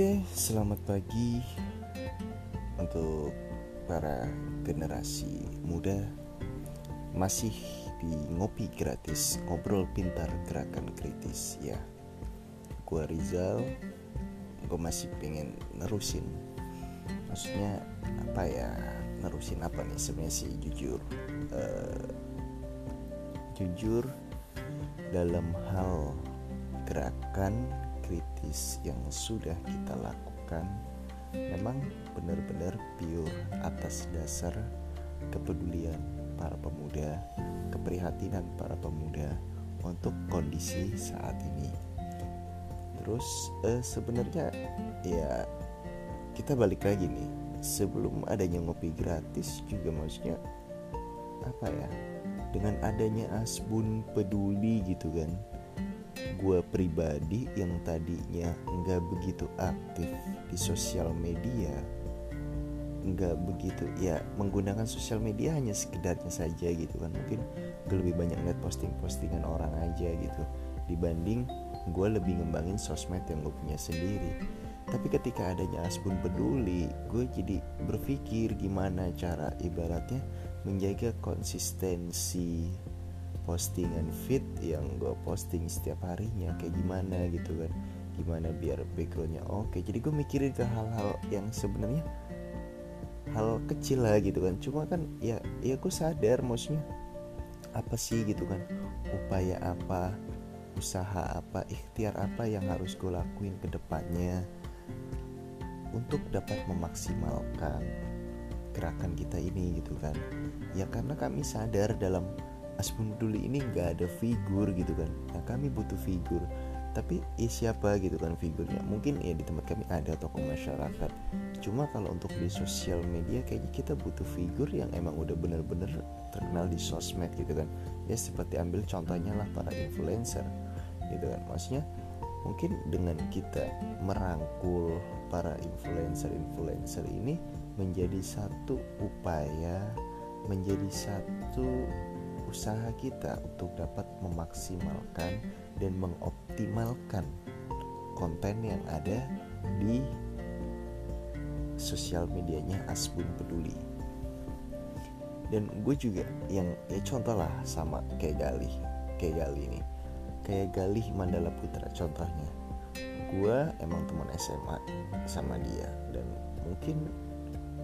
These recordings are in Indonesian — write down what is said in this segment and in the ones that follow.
Oke, selamat pagi untuk para generasi muda masih di ngopi gratis ngobrol pintar gerakan kritis ya. Gua Rizal, gue masih pengen nerusin. Maksudnya apa ya? Nerusin apa nih sebenarnya sih jujur. Uh, jujur dalam hal gerakan kritis yang sudah kita lakukan memang benar-benar pure atas dasar kepedulian para pemuda, keprihatinan para pemuda untuk kondisi saat ini. Terus eh, sebenarnya ya kita balik lagi nih sebelum adanya ngopi gratis juga maksudnya apa ya dengan adanya asbun peduli gitu kan gue pribadi yang tadinya nggak begitu aktif di sosial media nggak begitu ya menggunakan sosial media hanya sekedarnya saja gitu kan. Mungkin gue lebih banyak lihat posting-postingan orang aja gitu. Dibanding gue lebih ngembangin sosmed yang gue punya sendiri. Tapi ketika adanya Asbun peduli gue jadi berpikir gimana cara ibaratnya menjaga konsistensi postingan feed yang gue posting setiap harinya kayak gimana gitu kan. Gimana biar backgroundnya oke. Jadi gue mikirin ke hal-hal yang sebenarnya hal kecil lah gitu kan. Cuma kan ya ya gue sadar maksudnya apa sih gitu kan. Upaya apa usaha apa ikhtiar apa yang harus gue lakuin ke depannya untuk dapat memaksimalkan gerakan kita ini gitu kan. Ya karena kami sadar dalam Asbun Peduli ini nggak ada figur gitu kan. Nah kami butuh figur. Tapi ya siapa gitu kan figurnya? Mungkin ya di tempat kami ada tokoh masyarakat. Cuma kalau untuk di sosial media kayaknya kita butuh figur yang emang udah bener-bener terkenal di sosmed gitu kan. Ya seperti ambil contohnya lah para influencer gitu kan. Maksudnya mungkin dengan kita merangkul para influencer-influencer ini menjadi satu upaya menjadi satu usaha kita untuk dapat memaksimalkan dan mengoptimalkan konten yang ada di sosial medianya Asbun Peduli. Dan gue juga yang ya contoh lah sama kayak Galih kayak Galih nih kayak Galih Mandala Putra contohnya. Gue emang teman SMA sama dia dan mungkin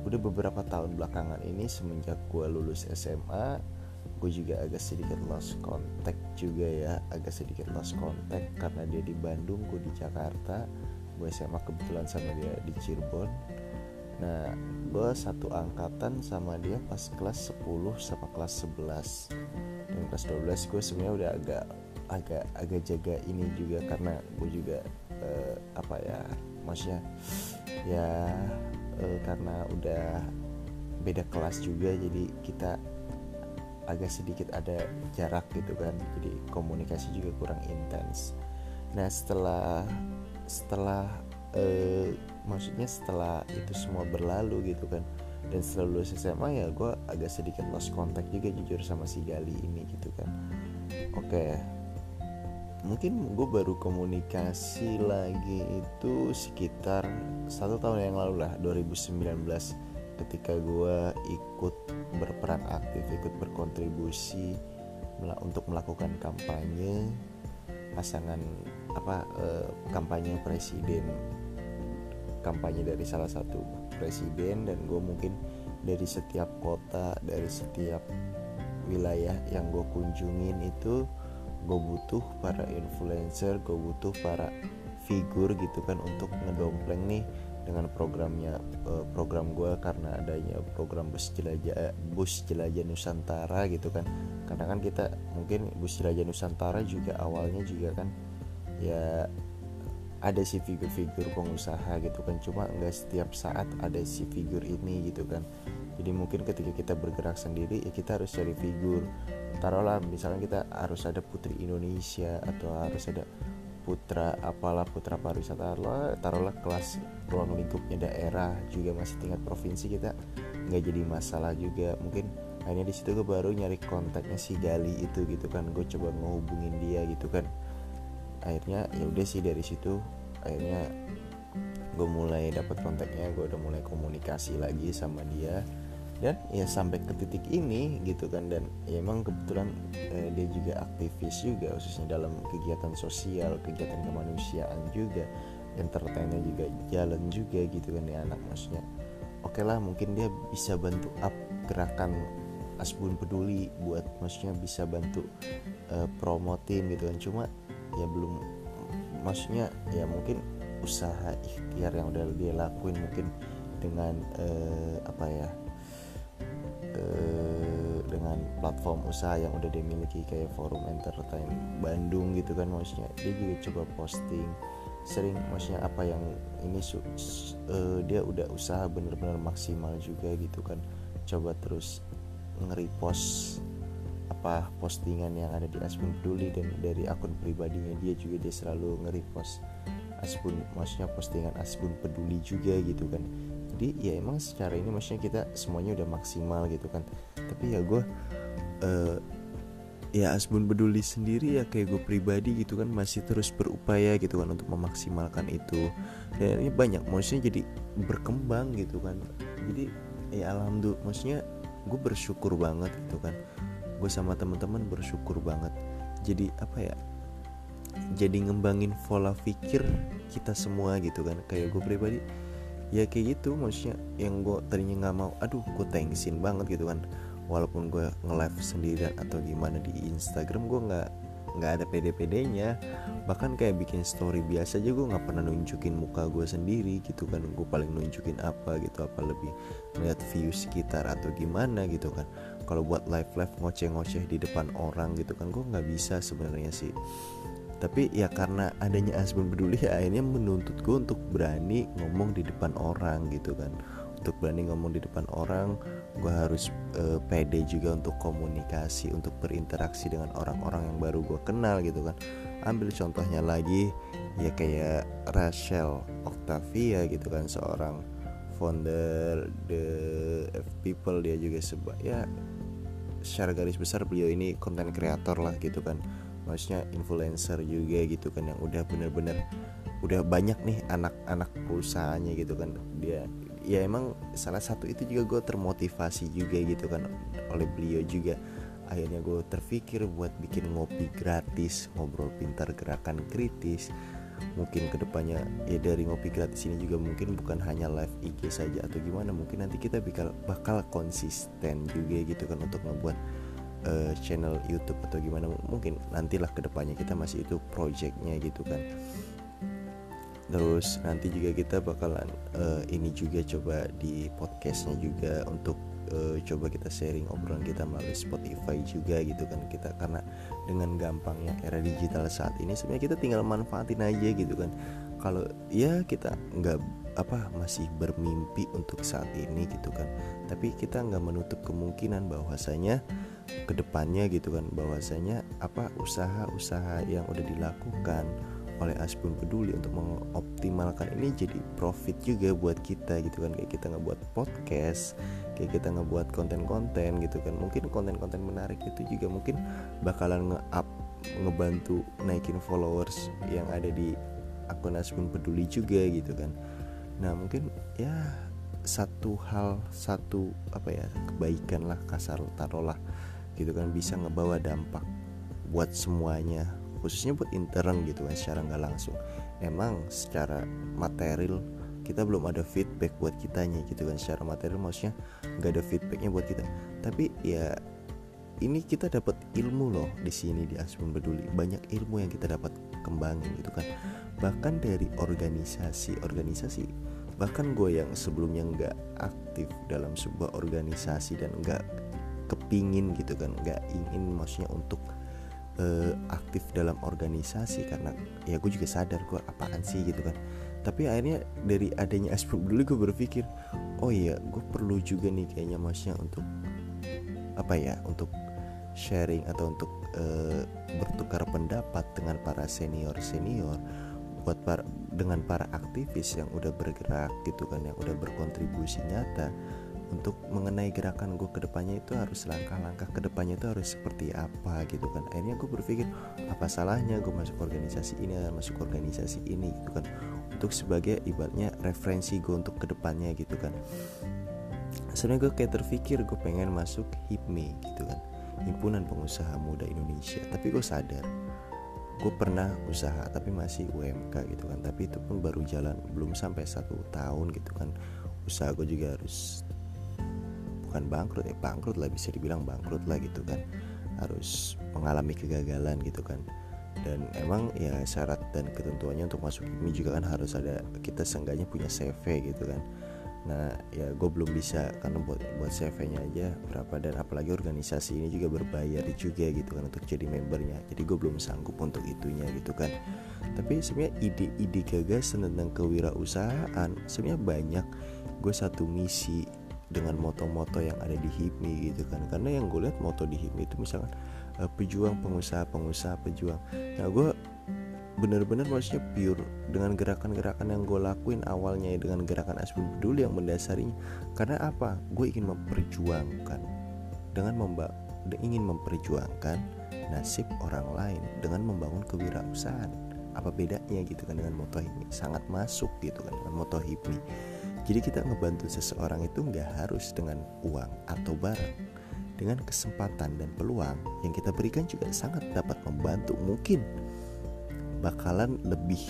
udah beberapa tahun belakangan ini semenjak gue lulus SMA gue juga agak sedikit lost contact juga ya agak sedikit lost contact karena dia di Bandung gue di Jakarta. Gue SMA kebetulan sama dia di Cirebon. Nah gue satu angkatan sama dia pas kelas 10 sama kelas 11 dan kelas 12 gue sebenarnya udah agak agak agak jaga ini juga karena gue juga uh, apa ya maksudnya ya uh, karena udah beda kelas juga jadi kita agak sedikit ada jarak gitu kan jadi komunikasi juga kurang intens. Nah setelah setelah eh, maksudnya setelah itu semua berlalu gitu kan dan setelah lulus SMA ya gue agak sedikit lost contact juga jujur sama si Gali ini gitu kan. Oke mungkin gue baru komunikasi lagi itu sekitar satu tahun yang lalu lah 2019 ketika gue ikut berperan aktif ikut berkontribusi untuk melakukan kampanye pasangan apa eh, kampanye presiden. Kampanye dari salah satu presiden dan gue mungkin dari setiap kota dari setiap wilayah yang gue kunjungin itu gue butuh para influencer gue butuh para figur gitu kan untuk ngedompleng nih dengan programnya uh, program gue karena adanya program bus jelajah bus jelajah Nusantara gitu kan. Karena kan kita mungkin bus jelajah Nusantara juga awalnya juga kan ya ada si figur-figur pengusaha gitu kan. Cuma nggak setiap saat ada si figur ini gitu kan. Jadi mungkin ketika kita bergerak sendiri ya kita harus cari figur. Taruhlah misalnya kita harus ada putri Indonesia atau harus ada putra apalah putra pariwisata lo taruhlah kelas ruang lingkupnya daerah juga masih tingkat provinsi kita nggak jadi masalah juga. Mungkin akhirnya di situ gue baru nyari kontaknya si Gali itu gitu kan gue coba ngehubungin dia gitu kan. Akhirnya ya udah sih dari situ akhirnya gue mulai dapat kontaknya gue udah mulai komunikasi lagi sama dia dan ya sampai ke titik ini gitu kan dan ya emang kebetulan eh, dia juga aktivis juga khususnya dalam kegiatan sosial kegiatan kemanusiaan juga entertainnya juga jalan juga gitu kan ya anak maksudnya. Oke okay lah mungkin dia bisa bantu up gerakan Asbun peduli buat maksudnya bisa bantu uh, promotin gitu kan. Cuma ya belum maksudnya ya mungkin usaha ikhtiar yang udah dia lakuin mungkin dengan uh, apa ya uh, dengan platform usaha yang udah dimiliki kayak forum entertain Bandung gitu kan maksudnya. Dia juga coba posting sering maksudnya apa yang ini uh, dia udah usaha bener-bener maksimal juga gitu kan. Coba terus nge-repost apa postingan yang ada di Asbun Peduli dan dari akun pribadinya dia juga dia selalu nge-repost Asbun maksudnya postingan Asbun Peduli juga gitu kan jadi ya emang secara ini maksudnya kita semuanya udah maksimal gitu kan. Tapi ya gue uh, ya Asbun Peduli sendiri ya kayak gue pribadi gitu kan masih terus berupaya gitu kan untuk memaksimalkan itu. Dan ini banyak maksudnya jadi berkembang gitu kan. Jadi ya alhamdulillah maksudnya gue bersyukur banget gitu kan. Gue sama teman-teman bersyukur banget. Jadi apa ya jadi ngembangin pola pikir kita semua gitu kan. Kayak gue pribadi ya kayak gitu maksudnya yang gue tadinya nggak mau aduh gue thanksin banget gitu kan. Walaupun gue nge-live sendirian atau gimana di Instagram gue nggak nggak ada pede-pedenya. Bahkan kayak bikin story biasa aja gue nggak pernah nunjukin muka gue sendiri gitu kan. Gue paling nunjukin apa gitu apa lebih melihat view sekitar atau gimana gitu kan. Kalau buat live live ngoceh-ngoceh di depan orang gitu kan gue nggak bisa sebenarnya sih tapi ya karena adanya Asbun peduli ya akhirnya menuntut gue untuk berani ngomong di depan orang gitu kan. Untuk berani ngomong di depan orang gue harus uh, pede juga untuk komunikasi untuk berinteraksi dengan orang-orang yang baru gue kenal gitu kan. Ambil contohnya lagi ya kayak Rachel Octavia gitu kan seorang founder the F People dia juga sebab ya secara garis besar beliau ini konten kreator lah gitu kan maksudnya influencer juga gitu kan yang udah bener-bener udah banyak nih anak-anak perusahaannya gitu kan. Dia ya emang salah satu itu juga gue termotivasi juga gitu kan oleh beliau juga. Akhirnya gue terpikir buat bikin ngopi gratis ngobrol pintar gerakan kritis. Mungkin ke depannya ya dari ngopi gratis ini juga mungkin bukan hanya live IG saja atau gimana mungkin nanti kita bakal bakal konsisten juga gitu kan untuk ngebuat uh, channel YouTube atau gimana mungkin nantilah ke depannya kita masih itu projectnya gitu kan. Terus nanti juga kita bakalan uh, ini juga coba di podcastnya juga untuk uh, coba kita sharing obrolan kita melalui Spotify juga gitu kan kita karena dengan gampangnya era digital saat ini sebenarnya kita tinggal manfaatin aja gitu kan. Kalau ya kita nggak apa masih bermimpi untuk saat ini gitu kan. Tapi kita nggak menutup kemungkinan bahwasanya ke depannya gitu kan bahwasanya apa usaha-usaha yang udah dilakukan oleh Asbun peduli untuk mengoptimalkan ini jadi profit juga buat kita gitu kan. Kayak kita ngebuat podcast kayak kita ngebuat konten-konten gitu kan. Mungkin konten-konten menarik itu juga mungkin bakalan nge-up ngebantu naikin followers yang ada di akun Asbun peduli juga gitu kan. Nah mungkin ya satu hal satu apa ya kebaikan lah kasar taruhlah gitu kan bisa ngebawa dampak buat semuanya khususnya buat intern gitu kan secara nggak langsung. Emang secara material kita belum ada feedback buat kitanya gitu kan secara material maksudnya nggak ada feedbacknya buat kita. Tapi ya ini kita dapat ilmu loh di sini di Asbun Peduli. Banyak ilmu yang kita dapat kembangin gitu kan. Bahkan dari organisasi organisasi bahkan gue yang sebelumnya nggak aktif dalam sebuah organisasi dan nggak kepingin gitu kan nggak ingin maksudnya untuk uh, aktif dalam organisasi karena ya gue juga sadar gue apaan sih gitu kan. Tapi akhirnya dari adanya aspek dulu gue berpikir oh iya gue perlu juga nih kayaknya masnya untuk apa ya untuk sharing atau untuk uh, bertukar pendapat dengan para senior senior buat para dengan para aktivis yang udah bergerak gitu kan yang udah berkontribusi nyata untuk mengenai gerakan gue ke depannya itu harus langkah-langkah ke depannya itu harus seperti apa gitu kan. Akhirnya gue berpikir apa salahnya gue masuk organisasi ini dan masuk organisasi ini gitu kan. Untuk sebagai ibaratnya referensi gue untuk ke depannya gitu kan. Sebenarnya gue kayak terpikir gue pengen masuk HIPMI gitu kan. Himpunan pengusaha muda Indonesia. Tapi gue sadar gue pernah usaha tapi masih UMK gitu kan. Tapi itu pun baru jalan belum sampai satu tahun gitu kan. Usaha gue juga harus bukan bangkrut ya bangkrut lah bisa dibilang bangkrut lah gitu kan. Harus mengalami kegagalan gitu kan. Dan emang ya syarat dan ketentuannya untuk masuk ini juga kan harus ada kita seenggaknya punya CV gitu kan. Nah ya gue belum bisa karena buat buat CV-nya aja berapa dan apalagi organisasi ini juga berbayar juga gitu kan untuk jadi membernya. Jadi gue belum sanggup untuk itunya gitu kan. Tapi sebenarnya ide-ide gagasan tentang kewirausahaan sebenarnya banyak. Gue satu misi dengan moto-moto yang ada di HIPMI gitu kan. Karena yang gue lihat moto di HIPMI itu misalkan uh, pejuang pengusaha pengusaha pejuang. Nah gue bener-bener maksudnya pure dengan gerakan-gerakan yang gue lakuin awalnya ya dengan gerakan Asbun Peduli yang mendasarinya. Karena apa? Gue ingin memperjuangkan. Dengan memba ingin memperjuangkan nasib orang lain dengan membangun kewirausahaan. Apa bedanya gitu kan dengan moto HIPMI? Sangat masuk gitu kan dengan moto HIPMI jadi kita ngebantu seseorang itu nggak harus dengan uang atau barang. Dengan kesempatan dan peluang yang kita berikan juga sangat dapat membantu. Mungkin bakalan lebih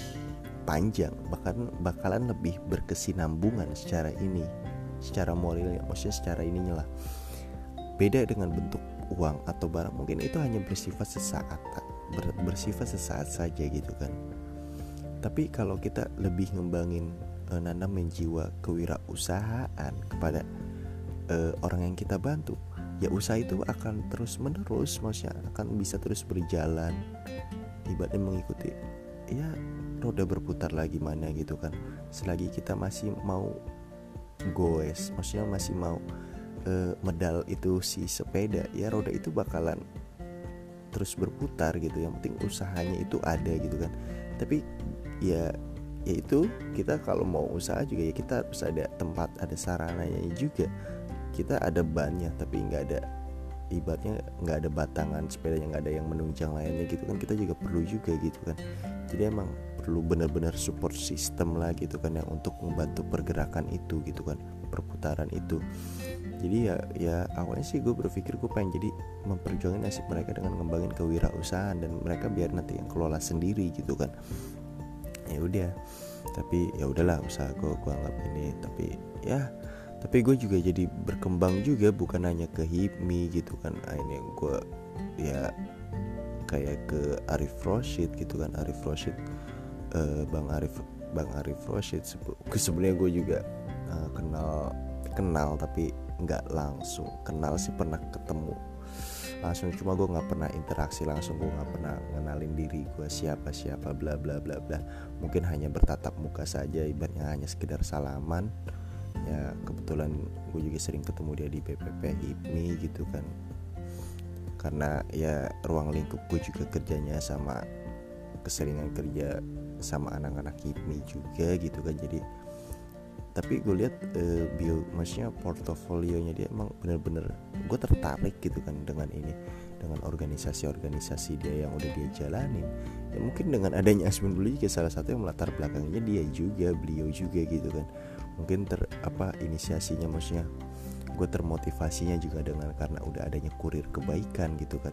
panjang bahkan bakalan lebih berkesinambungan secara ini secara moral maksudnya secara ininya lah. Beda dengan bentuk uang atau barang mungkin itu hanya bersifat sesaat ber, bersifat sesaat saja gitu kan. Tapi kalau kita lebih ngembangin uh, nanamin jiwa kewirausahaan kepada uh, orang yang kita bantu. Ya usaha itu akan terus menerus maksudnya akan bisa terus berjalan ibaratnya mengikuti ya roda berputar lagi mana gitu kan. Selagi kita masih mau goes maksudnya masih mau uh, medal itu si sepeda ya roda itu bakalan terus berputar gitu. Yang penting usahanya itu ada gitu kan. Tapi ya yaitu kita kalau mau usaha juga ya kita harus ada tempat ada sarananya juga. Kita ada bannya tapi nggak ada ibaratnya nggak ada batangan sepedanya nggak ada yang menunjang lainnya gitu kan kita juga perlu juga gitu kan. Jadi emang perlu benar-benar support system lah gitu kan yang untuk membantu pergerakan itu gitu kan perputaran itu. Jadi ya ya awalnya sih gue berpikir gue pengen jadi memperjuangkan nasib mereka dengan ngembangin kewirausahaan dan mereka biar nanti yang kelola sendiri gitu kan ya udah. Tapi ya udahlah usaha gue gue anggap ini. Tapi ya tapi gue juga jadi berkembang juga bukan hanya ke HIPMI gitu kan. Ini gue ya kayak ke Arif Roshid gitu kan. Arif Roshid uh, Bang Arif Bang Arif Roshid sebenarnya gue juga uh, kenal kenal tapi nggak langsung. Kenal sih pernah ketemu langsung cuma gue nggak pernah interaksi langsung gue nggak pernah ngenalin diri gue siapa siapa bla bla bla bla. Mungkin hanya bertatap muka saja ibaratnya hanya sekedar salaman. Ya kebetulan gue juga sering ketemu dia di PPP HIPMI gitu kan. Karena ya ruang lingkup gue juga kerjanya sama keseringan kerja sama anak-anak HIPMI juga gitu kan. Jadi tapi gue lihat uh, bio maksudnya portofolionya dia emang bener-bener gue tertarik gitu kan dengan ini. Dengan organisasi-organisasi dia yang udah dia jalanin. Ya mungkin dengan adanya Asmin dulu juga salah satu yang melatar belakangnya dia juga beliau juga gitu kan. Mungkin ter apa inisiasinya maksudnya gue termotivasinya juga dengan karena udah adanya kurir kebaikan gitu kan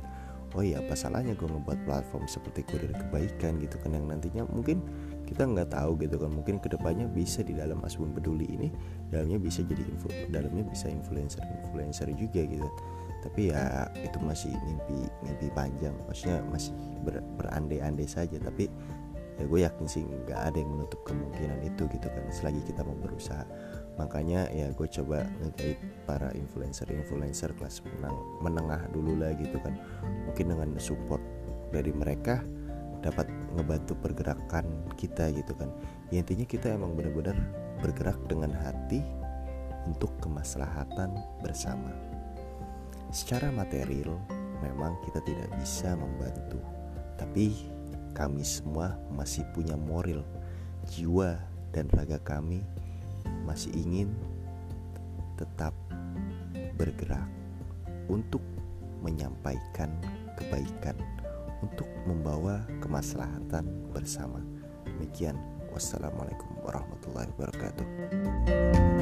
oh iya apa salahnya gue ngebuat platform seperti kurir kebaikan gitu kan yang nantinya mungkin kita nggak tahu gitu kan. Mungkin ke depannya bisa di dalam asbun peduli ini dalamnya bisa jadi info dalamnya bisa influencer influencer juga gitu. Tapi ya itu masih mimpi mimpi panjang. Maksudnya masih ber, berandai-andai saja. Tapi ya gue yakin sih nggak ada yang menutup kemungkinan itu gitu kan. Selagi kita mau berusaha makanya ya gue coba ngegait para influencer-influencer kelas menang, menengah dulu lah gitu kan. Mungkin dengan support dari mereka dapat ngebantu pergerakan kita gitu kan. Ya, intinya kita emang benar-benar bergerak dengan hati untuk kemaslahatan bersama. Secara material memang kita tidak bisa membantu tapi kami semua masih punya moral, jiwa, dan raga kami masih ingin tetap bergerak untuk menyampaikan kebaikan, untuk membawa kemaslahatan bersama. Demikian, wassalamualaikum warahmatullahi wabarakatuh.